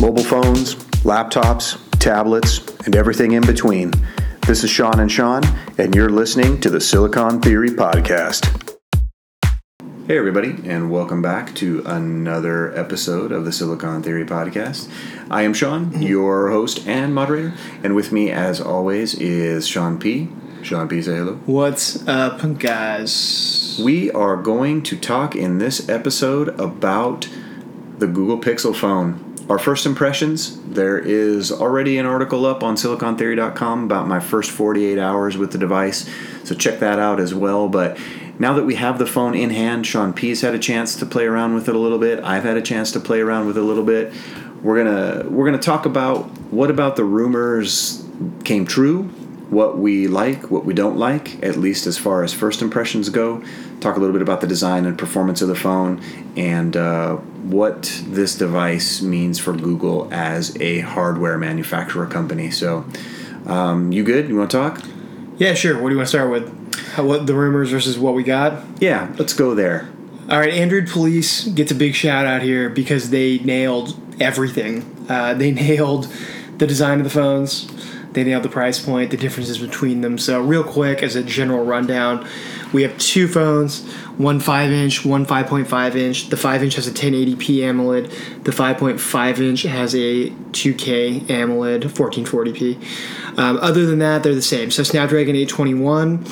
mobile phones, laptops, tablets, and everything in between. This is Sean and Sean, and you're listening to the Silicon Theory Podcast. Hey, everybody, and welcome back to another episode of the Silicon Theory Podcast. I am Sean, mm-hmm. your host and moderator, and with me, as always, is Sean P. Sean P, say hello. What's up, guys? We are going to talk in this episode about the Google Pixel phone. Our first impressions there is already an article up on silicontheory.com about my first 48 hours with the device, so check that out as well. But now that we have the phone in hand, Sean P's had a chance to play around with it a little bit. I've had a chance to play around with it a little bit. We're gonna we're gonna talk about what about the rumors came true, what we like, what we don't like, at least as far as first impressions go. Talk a little bit about the design and performance of the phone, and uh, what this device means for Google as a hardware manufacturer company. So, um, you good? You want to talk? Yeah, sure. What do you want to start with? How, what the rumors versus what we got? Yeah, let's go there. All right, Android Police gets a big shout out here because they nailed everything. Uh, they nailed the design of the phones. They nailed the price point, the differences between them. So, real quick, as a general rundown, we have two phones one 5 inch, one 5.5 inch. The 5 inch has a 1080p AMOLED, the 5.5 inch has a 2K AMOLED 1440p. Um, other than that, they're the same. So, Snapdragon 821.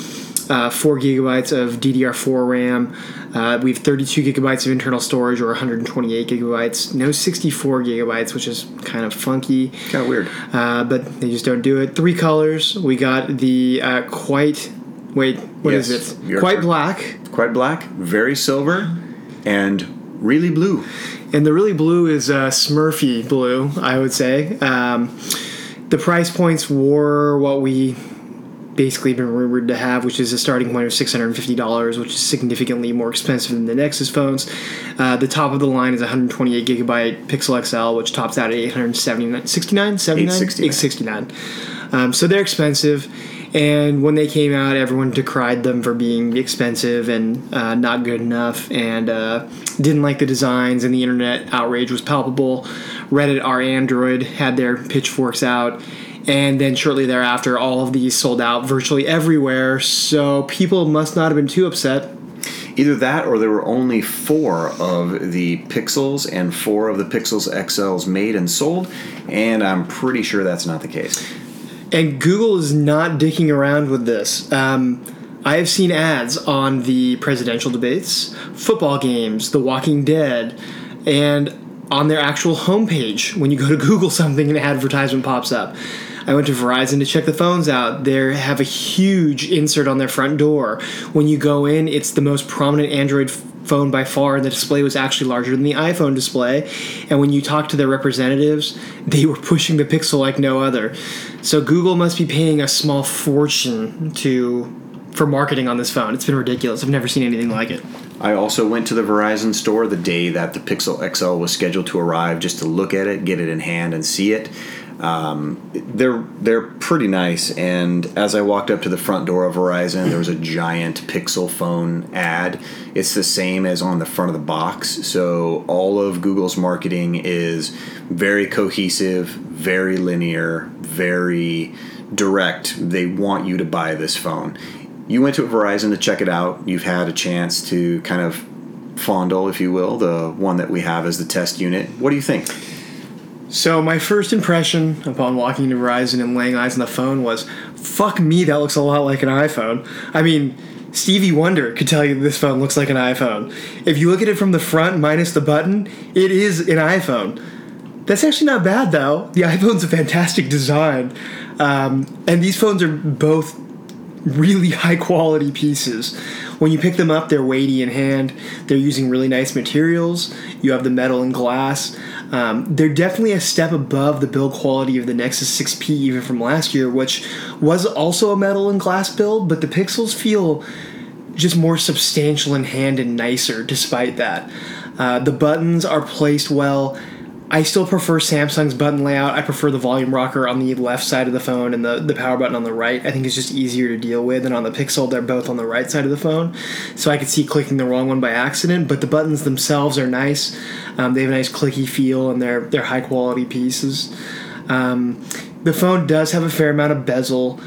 Uh, 4 gigabytes of DDR4 RAM. Uh, we have 32 gigabytes of internal storage or 128 gigabytes. No 64 gigabytes, which is kind of funky. Kind of weird. Uh, but they just don't do it. Three colors. We got the uh, quite. Wait, what is Yes, it? your Quite black. Quite black, very silver, and really blue. And the really blue is uh, Smurfy blue, I would say. Um, the price points were what we basically been rumored to have, which is a starting point of $650, which is significantly more expensive than the Nexus phones. Uh, the top of the line is 128 gigabyte Pixel XL, which tops out at 879, 69, 79? 869. 869. Um, so they're expensive. And when they came out, everyone decried them for being expensive and uh, not good enough, and uh, didn't like the designs. And the internet outrage was palpable. Reddit, our Android, had their pitchforks out, and then shortly thereafter, all of these sold out virtually everywhere. So people must not have been too upset. Either that or there were only four of the Pixels and four of the Pixels XLs made and sold, and I'm pretty sure that's not the case. And Google is not dicking around with this. Um, I have seen ads on the presidential debates, football games, The Walking Dead, and on their actual homepage. When you go to Google something, an advertisement pops up. I went to Verizon to check the phones out. They have a huge insert on their front door. When you go in, it's the most prominent Android phone by far, and the display was actually larger than the iPhone display. And when you talk to their representatives, they were pushing the Pixel like no other. So Google must be paying a small fortune to for marketing on this phone. It's been ridiculous. I've never seen anything like it. I also went to the Verizon store the day that the Pixel XL was scheduled to arrive just to look at it, get it in hand, and see it. Um, they're they're pretty nice. And as I walked up to the front door of Verizon, there was a giant Pixel phone ad. It's the same as on the front of the box. So all of Google's marketing is very cohesive, very linear, very direct. They want you to buy this phone. You went to Verizon to check it out. You've had a chance to kind of fondle, if you will, the one that we have as the test unit. What do you think? So my first impression upon walking to Verizon and laying eyes on the phone was, "Fuck me, that looks a lot like an iPhone." I mean, Stevie Wonder could tell you this phone looks like an iPhone. If you look at it from the front minus the button, it is an iPhone. That's actually not bad though. The iPhone's a fantastic design, um, and these phones are both really high quality pieces. When you pick them up, they're weighty in hand. They're using really nice materials. You have the metal and glass. Um, they're definitely a step above the build quality of the Nexus 6P, even from last year, which was also a metal and glass build, but the pixels feel just more substantial in hand and nicer despite that. Uh, the buttons are placed well. I still prefer Samsung's button layout. I prefer the volume rocker on the left side of the phone and the, the power button on the right. I think it's just easier to deal with. And on the Pixel, they're both on the right side of the phone. So I could see clicking the wrong one by accident, but the buttons themselves are nice. Um, they have a nice clicky feel and they're, they're high quality pieces. Um, the phone does have a fair amount of bezel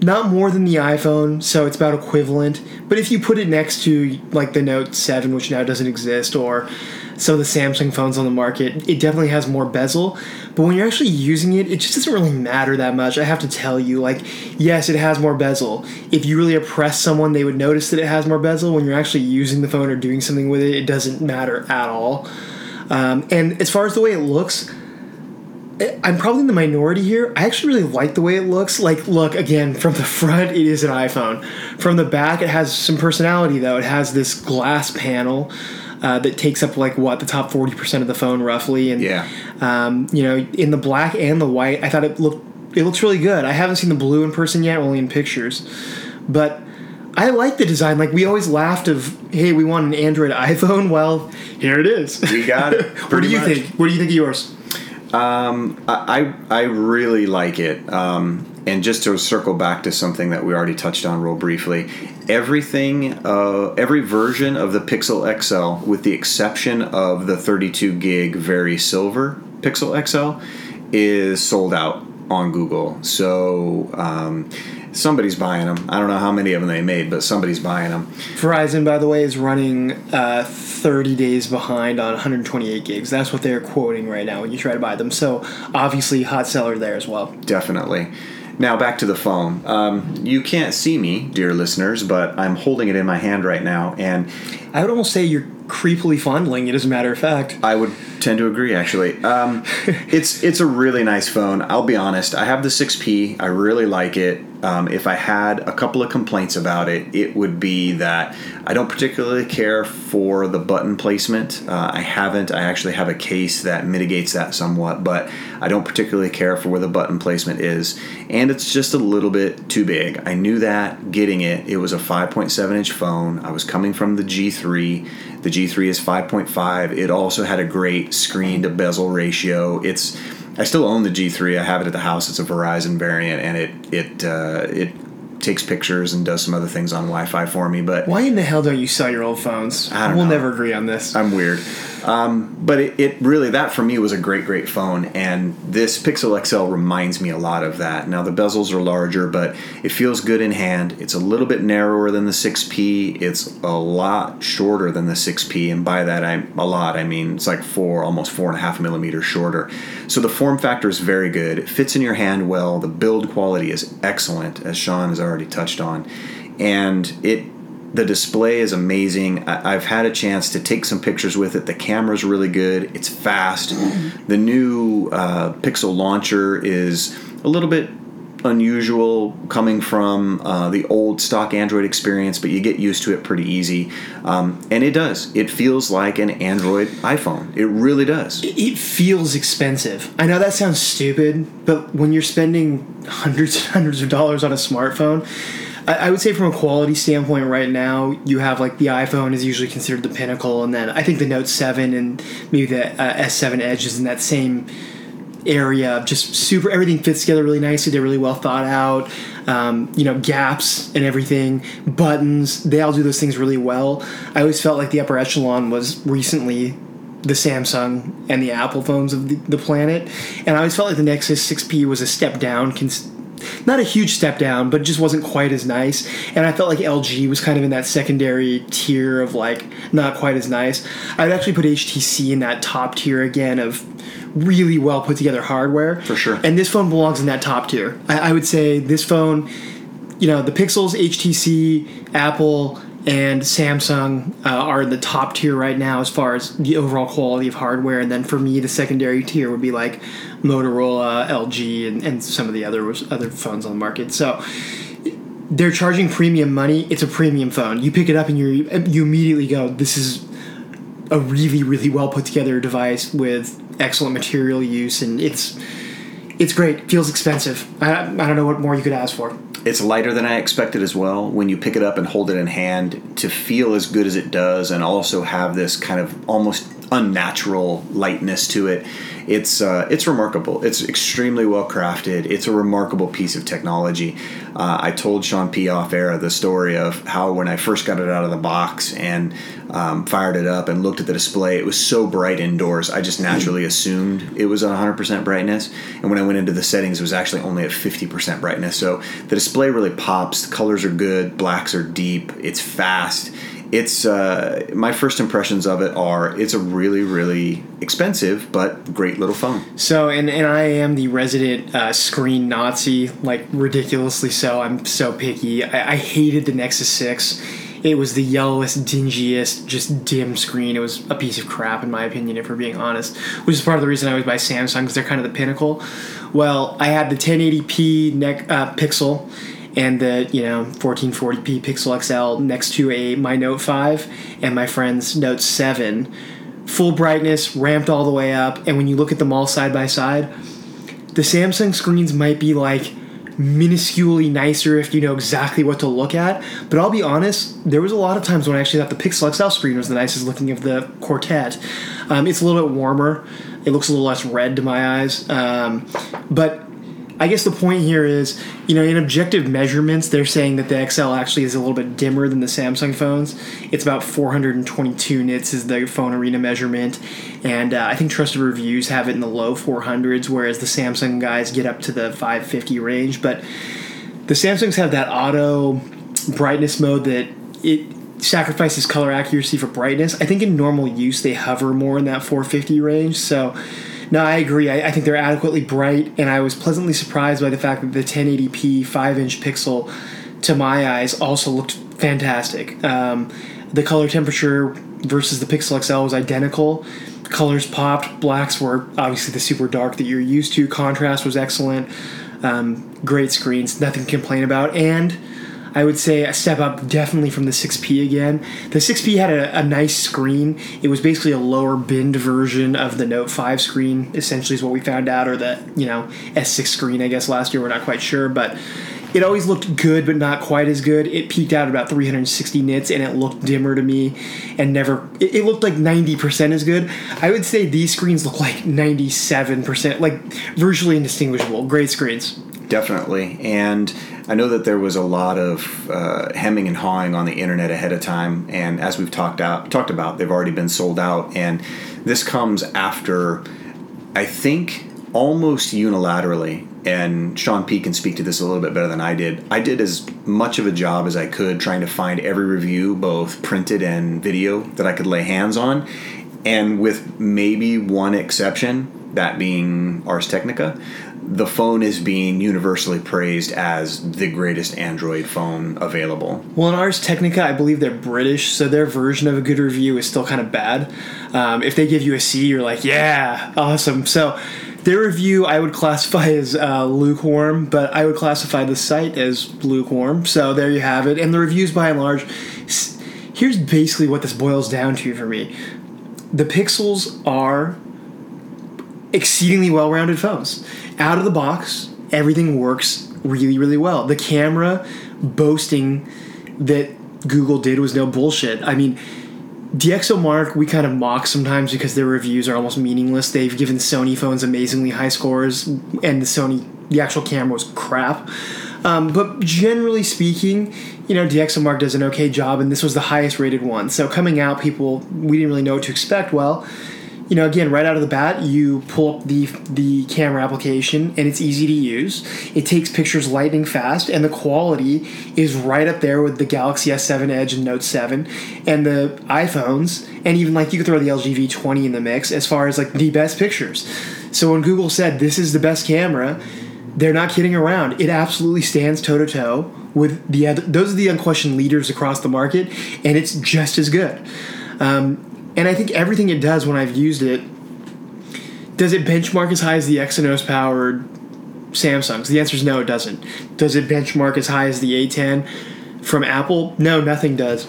not more than the iPhone, so it's about equivalent. But if you put it next to like the Note 7, which now doesn't exist, or some of the Samsung phones on the market, it definitely has more bezel. But when you're actually using it, it just doesn't really matter that much. I have to tell you, like, yes, it has more bezel. If you really oppress someone, they would notice that it has more bezel. When you're actually using the phone or doing something with it, it doesn't matter at all. Um, and as far as the way it looks, I'm probably in the minority here. I actually really like the way it looks. Like, look, again, from the front, it is an iPhone. From the back, it has some personality, though. It has this glass panel uh, that takes up, like, what, the top 40% of the phone, roughly. And, Yeah. um, you know, in the black and the white, I thought it looked it looks really good. I haven't seen the blue in person yet, only in pictures. But I like the design. Like, we always laughed of, hey, we want an Android iPhone. Well, here it is. We got it. what do you much. think? What do you think of yours? Um, I I really like it. Um, and just to circle back to something that we already touched on real briefly, everything, uh, every version of the Pixel XL, with the exception of the 32 gig Very Silver Pixel XL, is sold out on Google. So um, somebody's buying them. I don't know how many of them they made, but somebody's buying them. Verizon, by the way, is running uh, 30 days behind on 128 gigs. That's what they're quoting right now when you try to buy them. So obviously, hot seller there as well. Definitely. Now back to the phone. Um, you can't see me, dear listeners, but I'm holding it in my hand right now, and I would almost say you're creepily fondling it, as a matter of fact. I would tend to agree. Actually, um, it's it's a really nice phone. I'll be honest. I have the 6P. I really like it. Um, if I had a couple of complaints about it, it would be that I don't particularly care for the button placement. Uh, I haven't. I actually have a case that mitigates that somewhat, but I don't particularly care for where the button placement is, and it's just a little bit too big. I knew that getting it. It was a 5.7 inch phone. I was coming from the G3. The G3 is 5.5. It also had a great screen to bezel ratio. It's I still own the G3. I have it at the house. It's a Verizon variant, and it it uh, it takes pictures and does some other things on Wi-Fi for me. But Why in the hell don't you sell your old phones? I don't we'll know. never agree on this. I'm weird. Um, but it, it really that for me was a great great phone, and this Pixel XL reminds me a lot of that. Now the bezels are larger, but it feels good in hand. It's a little bit narrower than the 6P. It's a lot shorter than the 6P, and by that I a lot I mean it's like four, almost four and a half millimeters shorter. So the form factor is very good. It fits in your hand well. The build quality is excellent, as Sean has already touched on, and it the display is amazing. I- I've had a chance to take some pictures with it. The camera's really good. It's fast. The new uh, Pixel launcher is a little bit unusual coming from uh, the old stock Android experience, but you get used to it pretty easy. Um, and it does. It feels like an Android iPhone. It really does. it feels expensive. I know that sounds stupid, but when you're spending hundreds and hundreds of dollars on a smartphone, I, would say from a quality standpoint, right now you have like the iPhone is usually considered the pinnacle, and then I think the Note Seven and maybe the uh, S7 Edge is in that same area just super everything fits together really nicely they're really well thought out um, you know gaps and everything buttons they all do those things really well i always felt like the upper echelon was recently the samsung and the apple phones of the, the planet and i always felt like the nexus 6p was a step down cons- not a huge step down, but it just wasn't quite as nice. And I felt like LG was kind of in that secondary tier of like not quite as nice. I'd actually put HTC in that top tier again of really well put together hardware. For sure. And this phone belongs in that top tier. I, I would say this phone, you know, the Pixels, HTC, Apple, and Samsung uh, are in the top tier right now as far as the overall quality of hardware. And then for me, the secondary tier would be like Motorola, LG, and, and some of the other other phones on the market. So they're charging premium money. It's a premium phone. You pick it up and you you immediately go, "This is a really really well put together device with excellent material use, and it's it's great. Feels expensive. I, I don't know what more you could ask for. It's lighter than I expected as well. When you pick it up and hold it in hand, to feel as good as it does, and also have this kind of almost unnatural lightness to it. It's uh, it's remarkable. It's extremely well crafted. It's a remarkable piece of technology. Uh, I told Sean P off air the story of how when I first got it out of the box and um, fired it up and looked at the display, it was so bright indoors. I just naturally assumed it was at 100% brightness, and when I went into the settings, it was actually only at 50% brightness. So the display really pops. The colors are good. Blacks are deep. It's fast it's uh, my first impressions of it are it's a really really expensive but great little phone So, and, and I am the resident uh, screen Nazi, like ridiculously so. I'm so picky. I, I hated the Nexus 6. It was the yellowest, dingiest, just dim screen. It was a piece of crap, in my opinion, if we're being honest. Which is part of the reason I always buy Samsung, because they're kind of the pinnacle. Well, I had the 1080p neck, uh, Pixel and the you know 1440p Pixel XL next to a my Note 5 and my friend's Note 7 full brightness ramped all the way up and when you look at them all side by side the Samsung screens might be like minusculely nicer if you know exactly what to look at but I'll be honest there was a lot of times when I actually thought the Pixel XL screen was the nicest looking of the quartet. Um, it's a little bit warmer. It looks a little less red to my eyes. Um, but I guess the point here is, you know, in objective measurements, they're saying that the XL actually is a little bit dimmer than the Samsung phones. It's about 422 nits is the PhoneArena measurement, and uh, I think trusted reviews have it in the low 400s, whereas the Samsung guys get up to the 550 range. But the Samsungs have that auto brightness mode that it sacrifices color accuracy for brightness. I think in normal use they hover more in that 450 range, so no, I agree. I, I, think they're adequately bright, and I was pleasantly surprised by the fact that the 1080p 5 inch pixel, to my eyes, also looked fantastic. Um, the color temperature versus the Pixel XL was identical. Colors popped. Blacks were obviously the super dark that you're used to. Contrast was excellent. Um, great screens, nothing to complain about. And I would say a step up definitely from the 6P again. The 6P had a, a, nice screen. It was basically a lower binned version of the Note 5 screen, essentially, is what we found out, or the, you know, S6 screen, I guess, last year. We're not quite sure, but it always looked good, but not quite as good. It peaked out about 360 nits, and it looked dimmer to me, and never. It, it looked like 90% as good. I would say these screens look like 97%, like virtually indistinguishable. Great screens. Definitely, and I know that there was a lot of uh, hemming and hawing on the internet ahead of time, and as we've talked out talked about, they've already been sold out. And this comes after, I think, almost unilaterally. And Sean P can speak to this a little bit better than I did. I did as much of a job as I could trying to find every review, both printed and video, that I could lay hands on. And with maybe one exception, that being Ars Technica, the phone is being universally praised as the greatest Android phone available. Well, in Ars Technica, I believe they're British, so their version of a good review is still kind of bad. Um, if they give you a C, you're like, yeah, awesome. So their review I would classify as uh, lukewarm, but I would classify the site as lukewarm. So there you have it. And the reviews, by and large, here's basically what this boils down to for me. The Pixels are exceedingly well-rounded phones. Out of the box, everything works really, really well. The camera boasting that Google did was no bullshit. I mean, DxOMark we kind of mock sometimes because their reviews are almost meaningless. They've given Sony phones amazingly high scores, and the Sony the actual camera was crap. Um, but generally speaking, you know, DxOMark does an okay job, and this was the highest rated one. So coming out, people we didn't really know what to expect. Well, you know, again, right out of the bat, you pull up the the camera application, and it's easy to use. It takes pictures lightning fast, and the quality is right up there with the Galaxy S7 Edge and Note 7, and the iPhones, and even like you could throw the LG V20 in the mix as far as like the best pictures. So when Google said this is the best camera, they're not kidding around. It absolutely stands toe to toe with the. Those are the unquestioned leaders across the market, and it's just as good. Um, and I think everything it does when I've used it, does it benchmark as high as the Exynos powered Samsungs? The answer is no, it doesn't. Does it benchmark as high as the A10 from Apple? No, nothing does.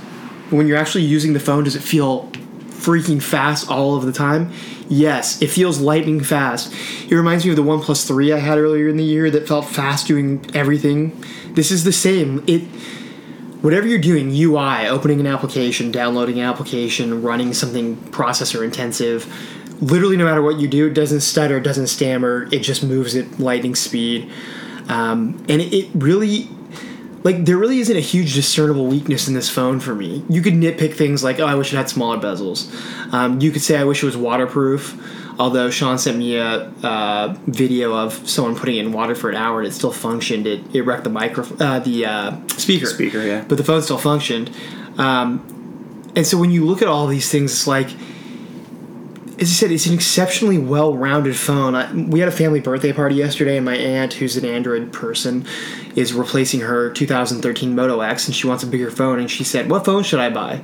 When you're actually using the phone, does it feel freaking fast all of the time? Yes, it feels lightning fast. It reminds me of the OnePlus 3 I had earlier in the year that felt fast doing everything. This is the same. It whatever you're doing, UI, opening an application, downloading an application, running something processor intensive, literally no matter what you do, it doesn't stutter, it doesn't stammer, it just moves at lightning speed. Um, and it, really like there really isn't a huge discernible weakness in this phone for me. You could nitpick things like, oh, I wish it had smaller bezels. Um, you could say I wish it was waterproof. Although Sean sent me a uh, video of someone putting it in water for an hour and it still functioned. It, it wrecked the micro, uh, the uh, speaker. Speaker, yeah. But the phone still functioned. Um, and so when you look at all these things, it's like, as I said, it's an exceptionally well-rounded phone. I, we had a family birthday party yesterday, and my aunt, who's an Android person, is replacing her 2013 Moto X, and she wants a bigger phone. And she said, "What phone should I buy?"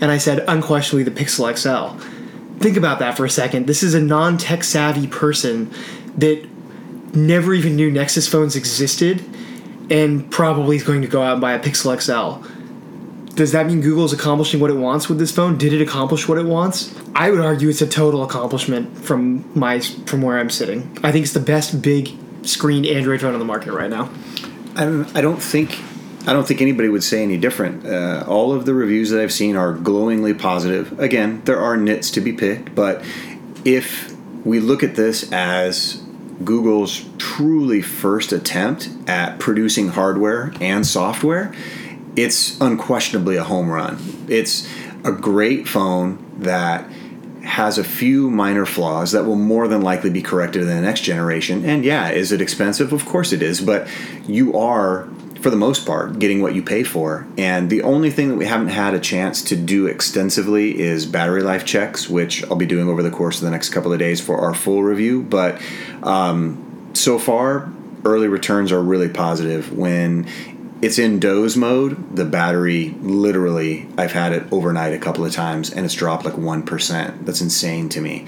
And I said, "Unquestionably, the Pixel XL." Think about that for a second. This is a non-tech savvy person that never even knew Nexus phones existed, and probably is going to go out and buy a Pixel XL does that mean Google is accomplishing what it wants with this phone? Did it accomplish what it wants? I would argue it's a total accomplishment from my from where I'm sitting. I think it's the best big screen Android phone on the market right now. I, I don't think I don't think anybody would say any different. Uh, all of the reviews that I've seen are glowingly positive. Again, there are nits to be picked, but if we look at this as Google's truly first attempt at producing hardware and software, it's unquestionably a home run. It's a great phone that has a few minor flaws that will more than likely be corrected in the next generation. And yeah, is it expensive? Of course it is, but you are for the most part getting what you pay for. And the only thing that we haven't had a chance to do extensively is battery life checks, which I'll be doing over the course of the next couple of days for our full review. But um, so far, early returns are really positive when it's in doze mode. The battery, literally, I've had it overnight a couple of times, and it's dropped like one percent. That's insane to me.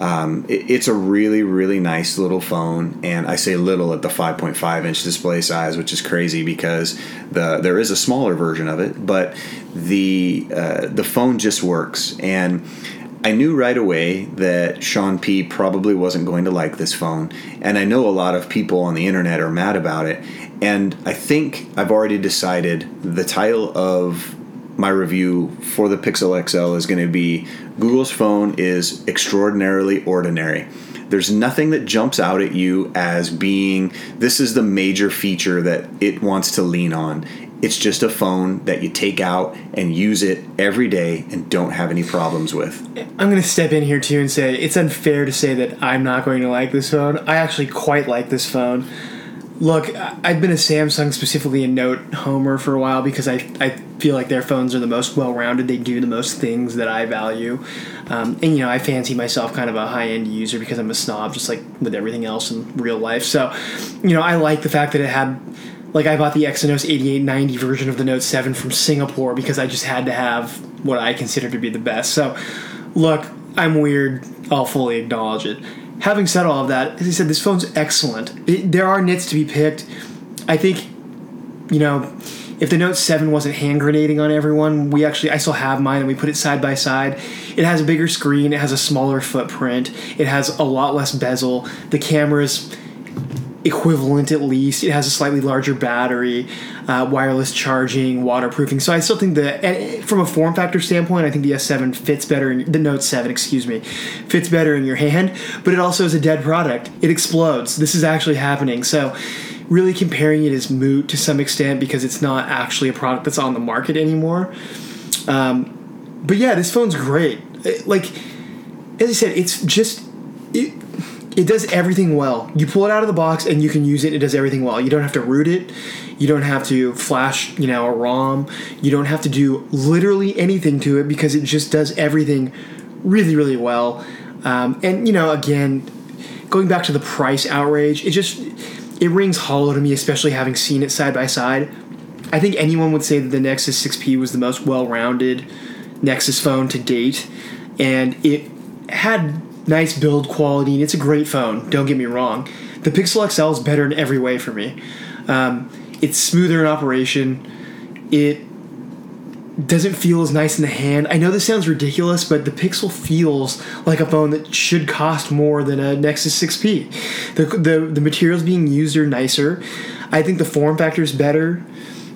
Um, it, it's a really, really nice little phone, and I say little at the 5.5 inch display size, which is crazy because the there is a smaller version of it, but the uh, the phone just works and. I knew right away that Sean P probably wasn't going to like this phone, and I know a lot of people on the internet are mad about it. And I think I've already decided the title of my review for the Pixel XL is going to be Google's phone is extraordinarily ordinary. There's nothing that jumps out at you as being this is the major feature that it wants to lean on. It's just a phone that you take out and use it every day and don't have any problems with. I'm going to step in here too and say it's unfair to say that I'm not going to like this phone. I actually quite like this phone. Look, I've been a Samsung, specifically a Note homer for a while because I, I feel like their phones are the most well rounded. They do the most things that I value. Um, and, you know, I fancy myself kind of a high end user because I'm a snob, just like with everything else in real life. So, you know, I like the fact that it had, like, I bought the Exynos 8890 version of the Note 7 from Singapore because I just had to have what I consider to be the best. So, look, I'm weird. I'll fully acknowledge it having said all of that, as I said, this phone's excellent. It, there are nits to be picked. I think, you know, if the Note 7 wasn't hand grenading on everyone, we actually, I still have mine and we put it side by side. It has a bigger screen, it has a smaller footprint, it has a lot less bezel. The camera's equivalent at least. It has a slightly larger battery, uh, wireless charging, waterproofing. So I still think that, from a form factor standpoint, I think the S7 fits better. In, the Note 7, excuse me, fits better in your hand. But it also is a dead product. It explodes. This is actually happening. So really comparing it is moot to some extent because it's not actually a product that's on the market anymore. Um, but yeah, this phone's great. Like as I said, it's just. It, it does everything well. You pull it out of the box and you can use it. It does everything well. You don't have to root it. You don't have to flash, you know, a ROM. You don't have to do literally anything to it because it just does everything really, really well. Um, and you know, again, going back to the price outrage, it just it rings hollow to me, especially having seen it side by side. I think anyone would say that the Nexus 6P was the most well-rounded Nexus phone to date, and it had nice build quality, and it's a great phone. Don't get me wrong. The Pixel XL is better in every way for me. Um, it's smoother in operation. It doesn't feel as nice in the hand. I know this sounds ridiculous, but the Pixel feels like a phone that should cost more than a Nexus 6P. The, the, the materials being used are nicer. I think the form factor is better.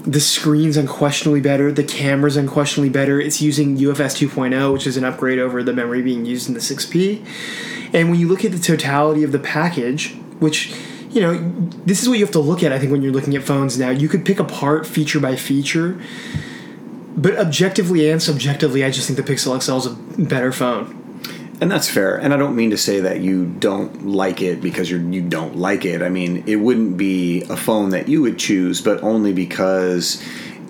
The screen's unquestionably better. The camera's unquestionably better. It's using UFS 2.0, which is an upgrade over the memory being used in the 6P. And when you look at the totality of the package, which you know, this is what you have to look at. I think when you're looking at phones now, you could pick apart feature by feature, but objectively and subjectively, I just think the Pixel XL is a better phone. And that's fair. And I don't mean to say that you don't like it because you're you don't like it. I mean, it wouldn't be a phone that you would choose, but only because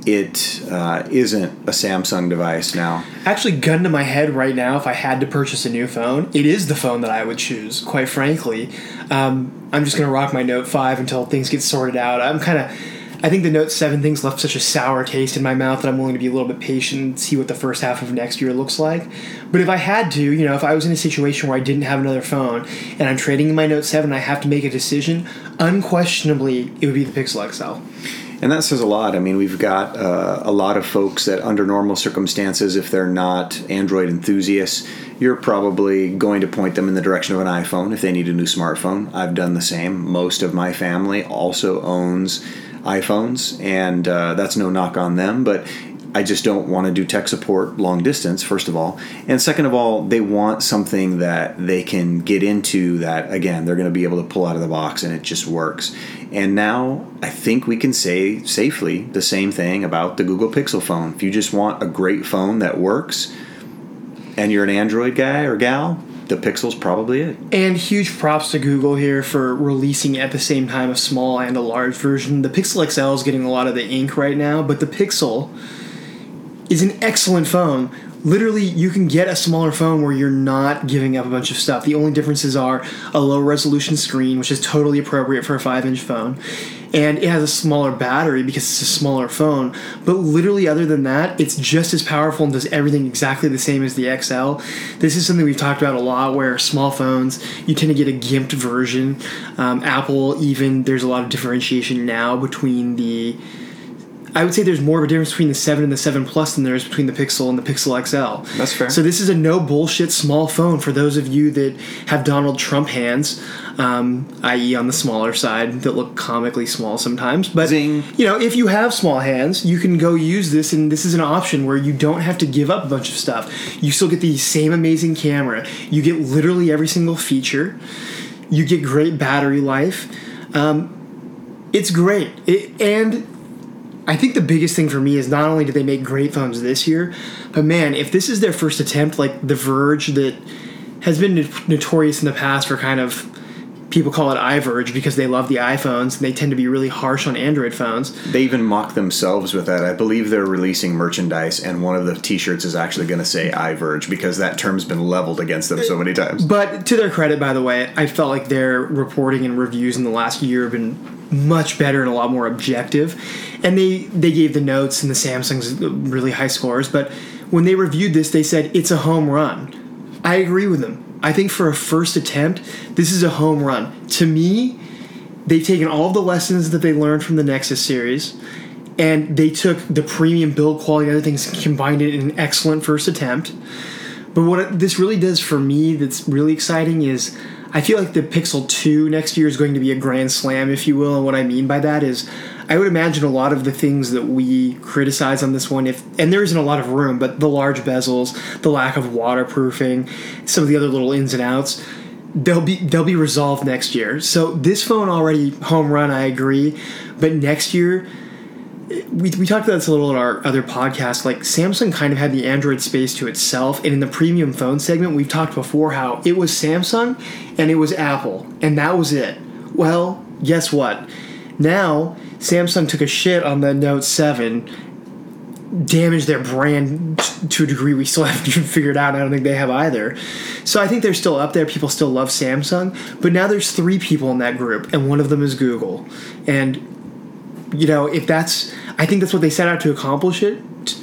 it uh, not a Samsung device now. Actually, gun to my head right now, if I had to purchase a new phone, it is the phone that I would choose. Quite frankly, um, I'm just gonna rock my Note Five until things get sorted out. I'm kind of I think the Note 7 thing's left such a sour taste in my mouth that I'm willing to be a little bit patient and see what the first half of next year looks like. But if I had to, you know, if I was in a situation where I didn't have another phone and I'm trading in my Note 7 I have to make a decision, unquestionably, it would be the Pixel XL. And that says a lot. I mean, we've got uh, a lot of folks that, under normal circumstances, if they're not Android enthusiasts, you're probably going to point them in the direction of an iPhone if they need a new smartphone. I've done the same. Most of my family also owns iPhones, and uh, that's no knock on them, but I just don't want to do tech support long distance, first of all. And second of all, they want something that they can get into that, again, they're going to be able to pull out of the box and it just works. And now I think we can say safely the same thing about the Google Pixel phone. If you just want a great phone that works and you're an Android guy or gal, the Pixel's probably it. And huge props to Google here for releasing at the same time a small and a large version. The Pixel XL is getting a lot of the ink right now, but the Pixel is an excellent phone. Literally, you can get a smaller phone where you're not giving up a bunch of stuff. The only differences are a low resolution screen, which is totally appropriate for a 5 inch phone, and it has a smaller battery because it's a smaller phone. But literally, other than that, it's just as powerful and does everything exactly the same as the XL. This is something we've talked about a lot where small phones, you tend to get a gimped version. Um, Apple, even, there's a lot of differentiation now between the I would say there's more of a difference between the 7 and the 7 Plus than there is between the Pixel and the Pixel XL. That's fair. So this is a no bullshit small phone for those of you that have Donald Trump hands, um, i.e., on the smaller side that look comically small sometimes. But Zing. you know, if you have small hands, you can go use this, and this is an option where you don't have to give up a bunch of stuff. You still get the same amazing camera. You get literally every single feature. You get great battery life. Um, it's great, it, and I think the biggest thing for me is not only did they make great phones this year, but man, if this is their first attempt, like The Verge, that has been notorious in the past for kind of people call it iVerge because they love the iPhones and they tend to be really harsh on Android phones. They even mock themselves with that. I believe they're releasing merchandise, and one of the T-shirts is actually going to say iVerge because that term's been leveled against them so many times. But to their credit, by the way, I felt like their reporting and reviews in the last year have been much better and a lot more objective. And they they gave the notes and the Samsung's really high scores, but when they reviewed this, they said it's a home run. I agree with them. I think for a first attempt, this is a home run. To me, they've taken all the lessons that they learned from the Nexus series and they took the premium build quality and other things combined it in an excellent first attempt. But what this really does for me that's really exciting is I feel like the Pixel 2 next year is going to be a grand slam, if you will. And what I mean by that is, I would imagine a lot of the things that we criticize on this one, if and there isn't a lot of room, but the large bezels, the lack of waterproofing, some of the other little ins and outs, they'll be they'll be resolved next year. So this phone already home run, I agree, but next year we, we talked about this a little in our other podcast. Like Samsung kind of had the Android space to itself, and in the premium phone segment, we've talked before how it was Samsung and it was Apple, and that was it. Well, guess what? Now Samsung took a shit on the Note Seven, damaged their brand to a degree we still haven't figured out. I don't think they have either. So I think they're still up there. People still love Samsung, but now there's three people in that group, and one of them is Google, and you know, if that's, I think that's what they set out to accomplish it,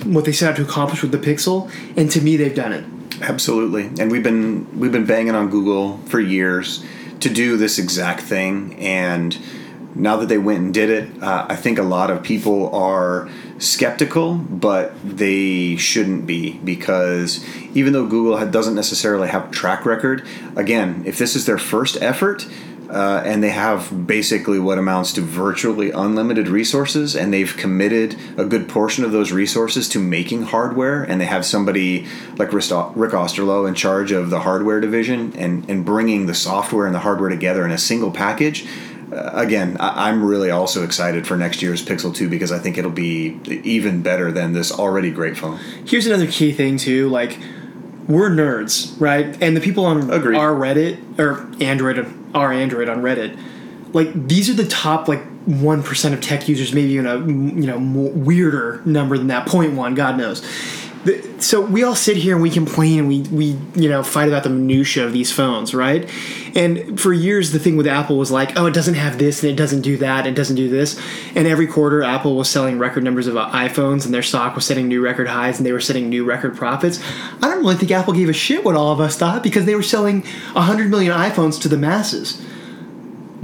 what they set out to accomplish with the Pixel, and to me, they've done it. Absolutely, and we've been we've been banging on Google for years to do this exact thing, and now that they went and did it, uh, I think a lot of people are skeptical, but they shouldn't be because even though Google doesn't necessarily have track record, again, if this is their first effort, uh, and they have basically what amounts to virtually unlimited resources, and they've committed a good portion of those resources to making hardware, and they have somebody like Rick Osterloh in charge of the hardware division and, and bringing the software and the hardware together in a single package. Uh, again, I, I'm really also excited for next year's Pixel 2 because I think it'll be even better than this already great phone. Here's another key thing too, like we're nerds, right? And the people on Agreed. our Reddit or Android, our Android on Reddit, like these are the top like one percent of tech users, maybe even a you know more weirder number than that, 0.1, God knows. The, so we all sit here and we complain and we we you know fight about the minutia of these phones, right? And for years, the thing with Apple was like, oh, it doesn't have this and it doesn't do that, and it doesn't do this. And every quarter, Apple was selling record numbers of iPhones and their stock was setting new record highs and they were setting new record profits. I don't really think Apple gave a shit what all of us thought because they were selling 100 million iPhones to the masses.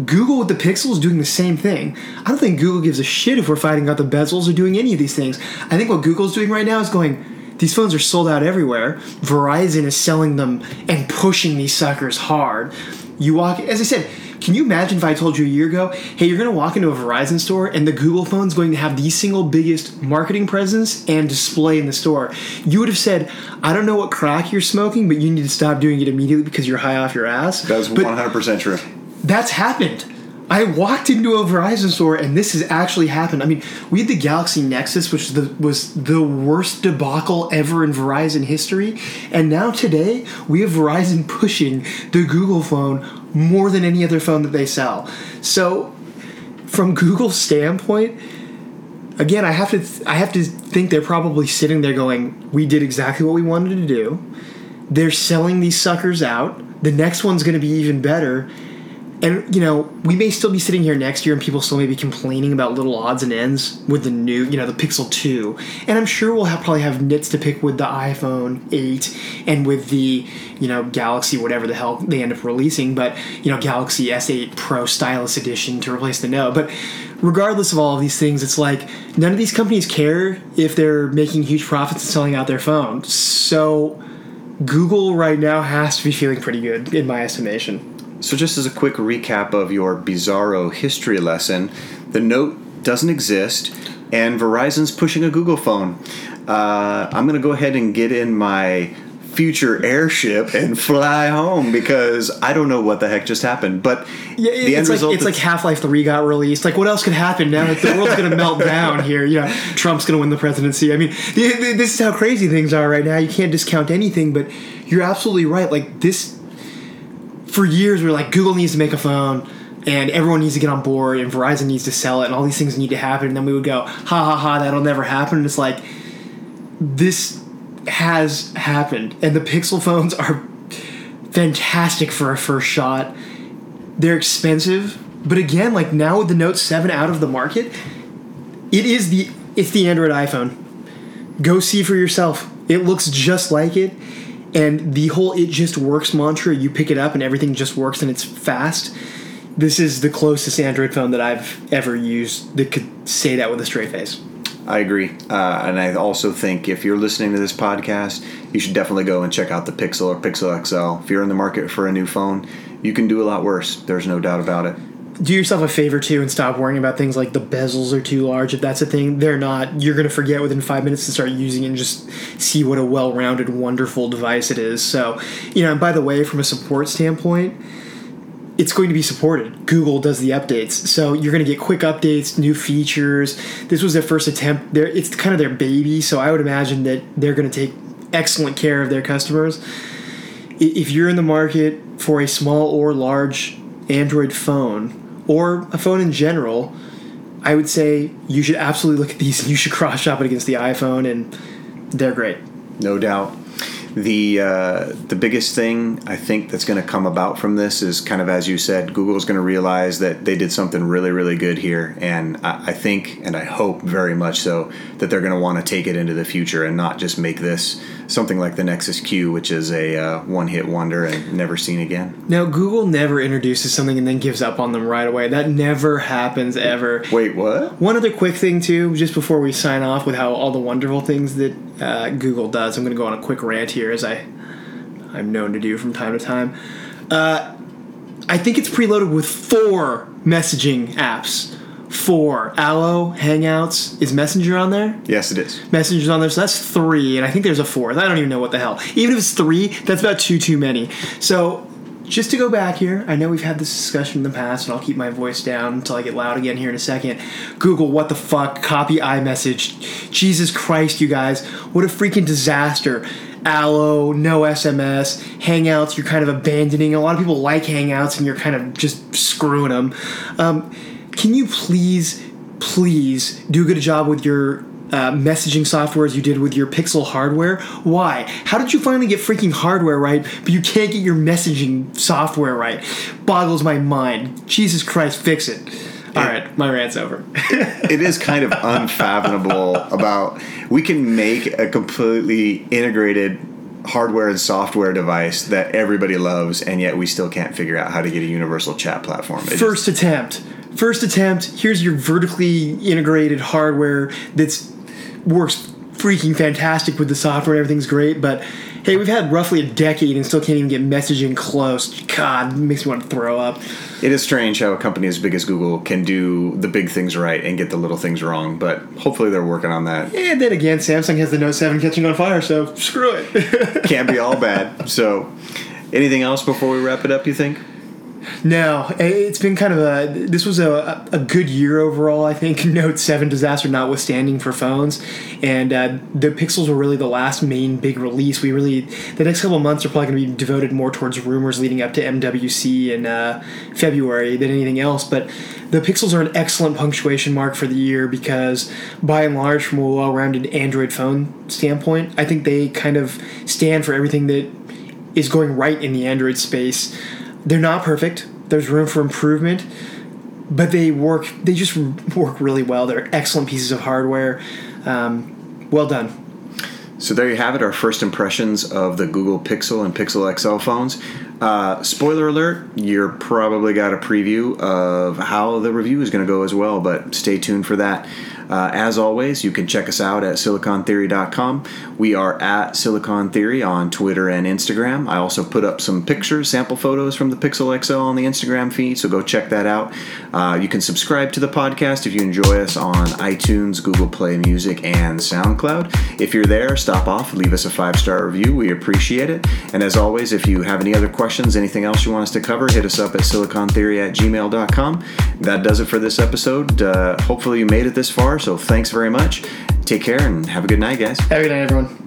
Google with the Pixel is doing the same thing. I don't think Google gives a shit if we're fighting about the bezels or doing any of these things. I think what Google's doing right now is going, these phones are sold out everywhere. Verizon is selling them and pushing these suckers hard. You walk, as I said, can you imagine if I told you a year ago, hey, you're going to walk into a Verizon store and the Google phone's going to have the single biggest marketing presence and display in the store? You would have said, I don't know what crack you're smoking, but you need to stop doing it immediately because you're high off your ass. That's But 100% true. that's happened. I walked into a Verizon store and this has actually happened. I mean, we had the Galaxy Nexus, which was the, was the worst debacle ever in Verizon history, and now today we have Verizon pushing the Google phone more than any other phone that they sell. So, from Google's standpoint, again, I have to th- I have to think they're probably sitting there going, "We did exactly what we wanted to do." They're selling these suckers out. The next one's going to be even better. And you know, we may still be sitting here next year, and people still may be complaining about little odds and ends with the new, you know, the Pixel Two. And I'm sure we'll have, probably have nits to pick with the iPhone Eight and with the, you know, Galaxy whatever the hell they end up releasing. But you know, Galaxy S8 Pro Stylus Edition to replace the Note. But regardless of all of these things, it's like none of these companies care if they're making huge profits and selling out their phone. So Google right now has to be feeling pretty good, in my estimation. So, just as a quick recap of your Bizarro history lesson, the Note doesn't exist, and Verizon's pushing a Google phone. Uh, I'm going to go ahead and get in my future airship and fly home because I don't know what the heck just happened. But Yeah, the it's like it's like Half Life Three got released. Like, what else could happen now that the world's going to melt down here? You know, Trump's going to win the presidency. I mean, th- th- this is how crazy things are right now. You can't discount anything, but you're absolutely right. Like this, for years, we are like Google needs to make a phone. And everyone needs to get on board, and Verizon needs to sell it, and all these things need to happen. And then we would go, ha ha ha, that'll never happen. And it's like, this has happened, and the Pixel phones are fantastic for a first shot. They're expensive, but again, like now with the Note 7 out of the market, it is the it's the Android iPhone. Go see for yourself. It looks just like it. And the whole it just works mantra, you pick it up and everything just works and it's fast. This is the closest Android phone that I've ever used that could say that with a straight face. I agree. Uh, and I also think if you're listening to this podcast, you should definitely go and check out the Pixel or Pixel XL. If you're in the market for a new phone, you can do a lot worse. There's no doubt about it. Do yourself a favor too and stop worrying about things like the bezels are too large. If that's a thing, they're not. You're going to forget within five minutes to start using it and just see what a well rounded, wonderful device it is. So, you know, and by the way, from a support standpoint, it's going to be supported. Google does the updates, so you're going to get quick updates, new features. This was their first attempt. There, it's kind of their baby, so I would imagine that they're going to take excellent care of their customers. If you're in the market for a small or large Android phone or a phone in general, I would say you should absolutely look at these. You should cross shop it against the iPhone, and they're great. No doubt. The uh, the biggest thing I think that's going to come about from this is kind of as you said, Google's going to realize that they did something really really good here, and I, I think and I hope very much so that they're going to want to take it into the future and not just make this something like the Nexus Q, which is a uh, one hit wonder and never seen again. Now, Google never introduces something and then gives up on them right away. That never happens ever. Wait, what? One other quick thing too, just before we sign off with how all the wonderful things that uh, Google does. I'm going to go on a quick rant here, as I I'm known to do from time to time. Uh, I think it's preloaded with four messaging apps. Four. Allo, Hangouts. Is Messenger on there? Yes, it is. Messenger's on there, so that's three, and I think there's a fourth. I don't even know what the hell. Even if it's three, that's about two too many. So, just to go back here, I know we've had this discussion in the past, and I'll keep my voice down until I get loud again here in a second. Google, what the fuck? Copy iMessage. Jesus Christ, you guys. What a freaking disaster. Allo, no SMS, Hangouts, you're kind of abandoning. A lot of people like Hangouts, and you're kind of just screwing them. Um, can you please, please do a good job with your uh, messaging software as you did with your Pixel hardware? Why? How did you finally get freaking hardware right, but you can't get your messaging software right? Boggles my mind. Jesus Christ, fix it. All right, my rant's over. it is kind of unfathomable about we can make a completely integrated hardware and software device that everybody loves and yet we still can't figure out how to get a universal chat platform It First just, attempt. First attempt. Here's your vertically integrated hardware that's works freaking fantastic with the software. Everything's great, but hey, we've had roughly a decade and still can't even get messaging close. God, makes me want to throw up. It is strange how a company as big as Google can do the big things right and get the little things wrong, but hopefully they're working on that. Yeah, then again, Samsung has the Note 7 catching on fire, so screw it. Can't be all bad. So, anything else before we wrap it up, you think? No, it's been kind of a. This was a, a good year overall, I think. Note 7 disaster notwithstanding for phones. And uh, the Pixels were really the last main big release. We really. The next couple months are probably going to be devoted more towards rumors leading up to MWC in uh, February than anything else. But the Pixels are an excellent punctuation mark for the year because, by and large, from a well rounded Android phone standpoint, I think they kind of stand for everything that is going right in the Android space they're not perfect. There's room for improvement, but they work. They just work really well. They're excellent pieces of hardware. Um, well done. So there you have it, our first impressions of the Google Pixel and Pixel XL phones. Uh, spoiler alert, you're probably got a preview of how the review is going to go as well, but stay tuned for that. Uh, as always, you can check us out at silicontheory.com. We are at Silicon Theory on Twitter and Instagram. I also put up some pictures, sample photos from the Pixel XL on the Instagram feed, so go check that out. Uh, you can subscribe to the podcast if you enjoy us on iTunes, Google Play Music, and SoundCloud. If you're there, stop off, leave us a five star review. We appreciate it. And as always, if you have any other questions, anything else you want us to cover, hit us up at silicontheory at gmail.com. That does it for this episode. Uh, hopefully, you made it this far. So thanks very much. Take care and have a good night, guys. Have a good night, everyone.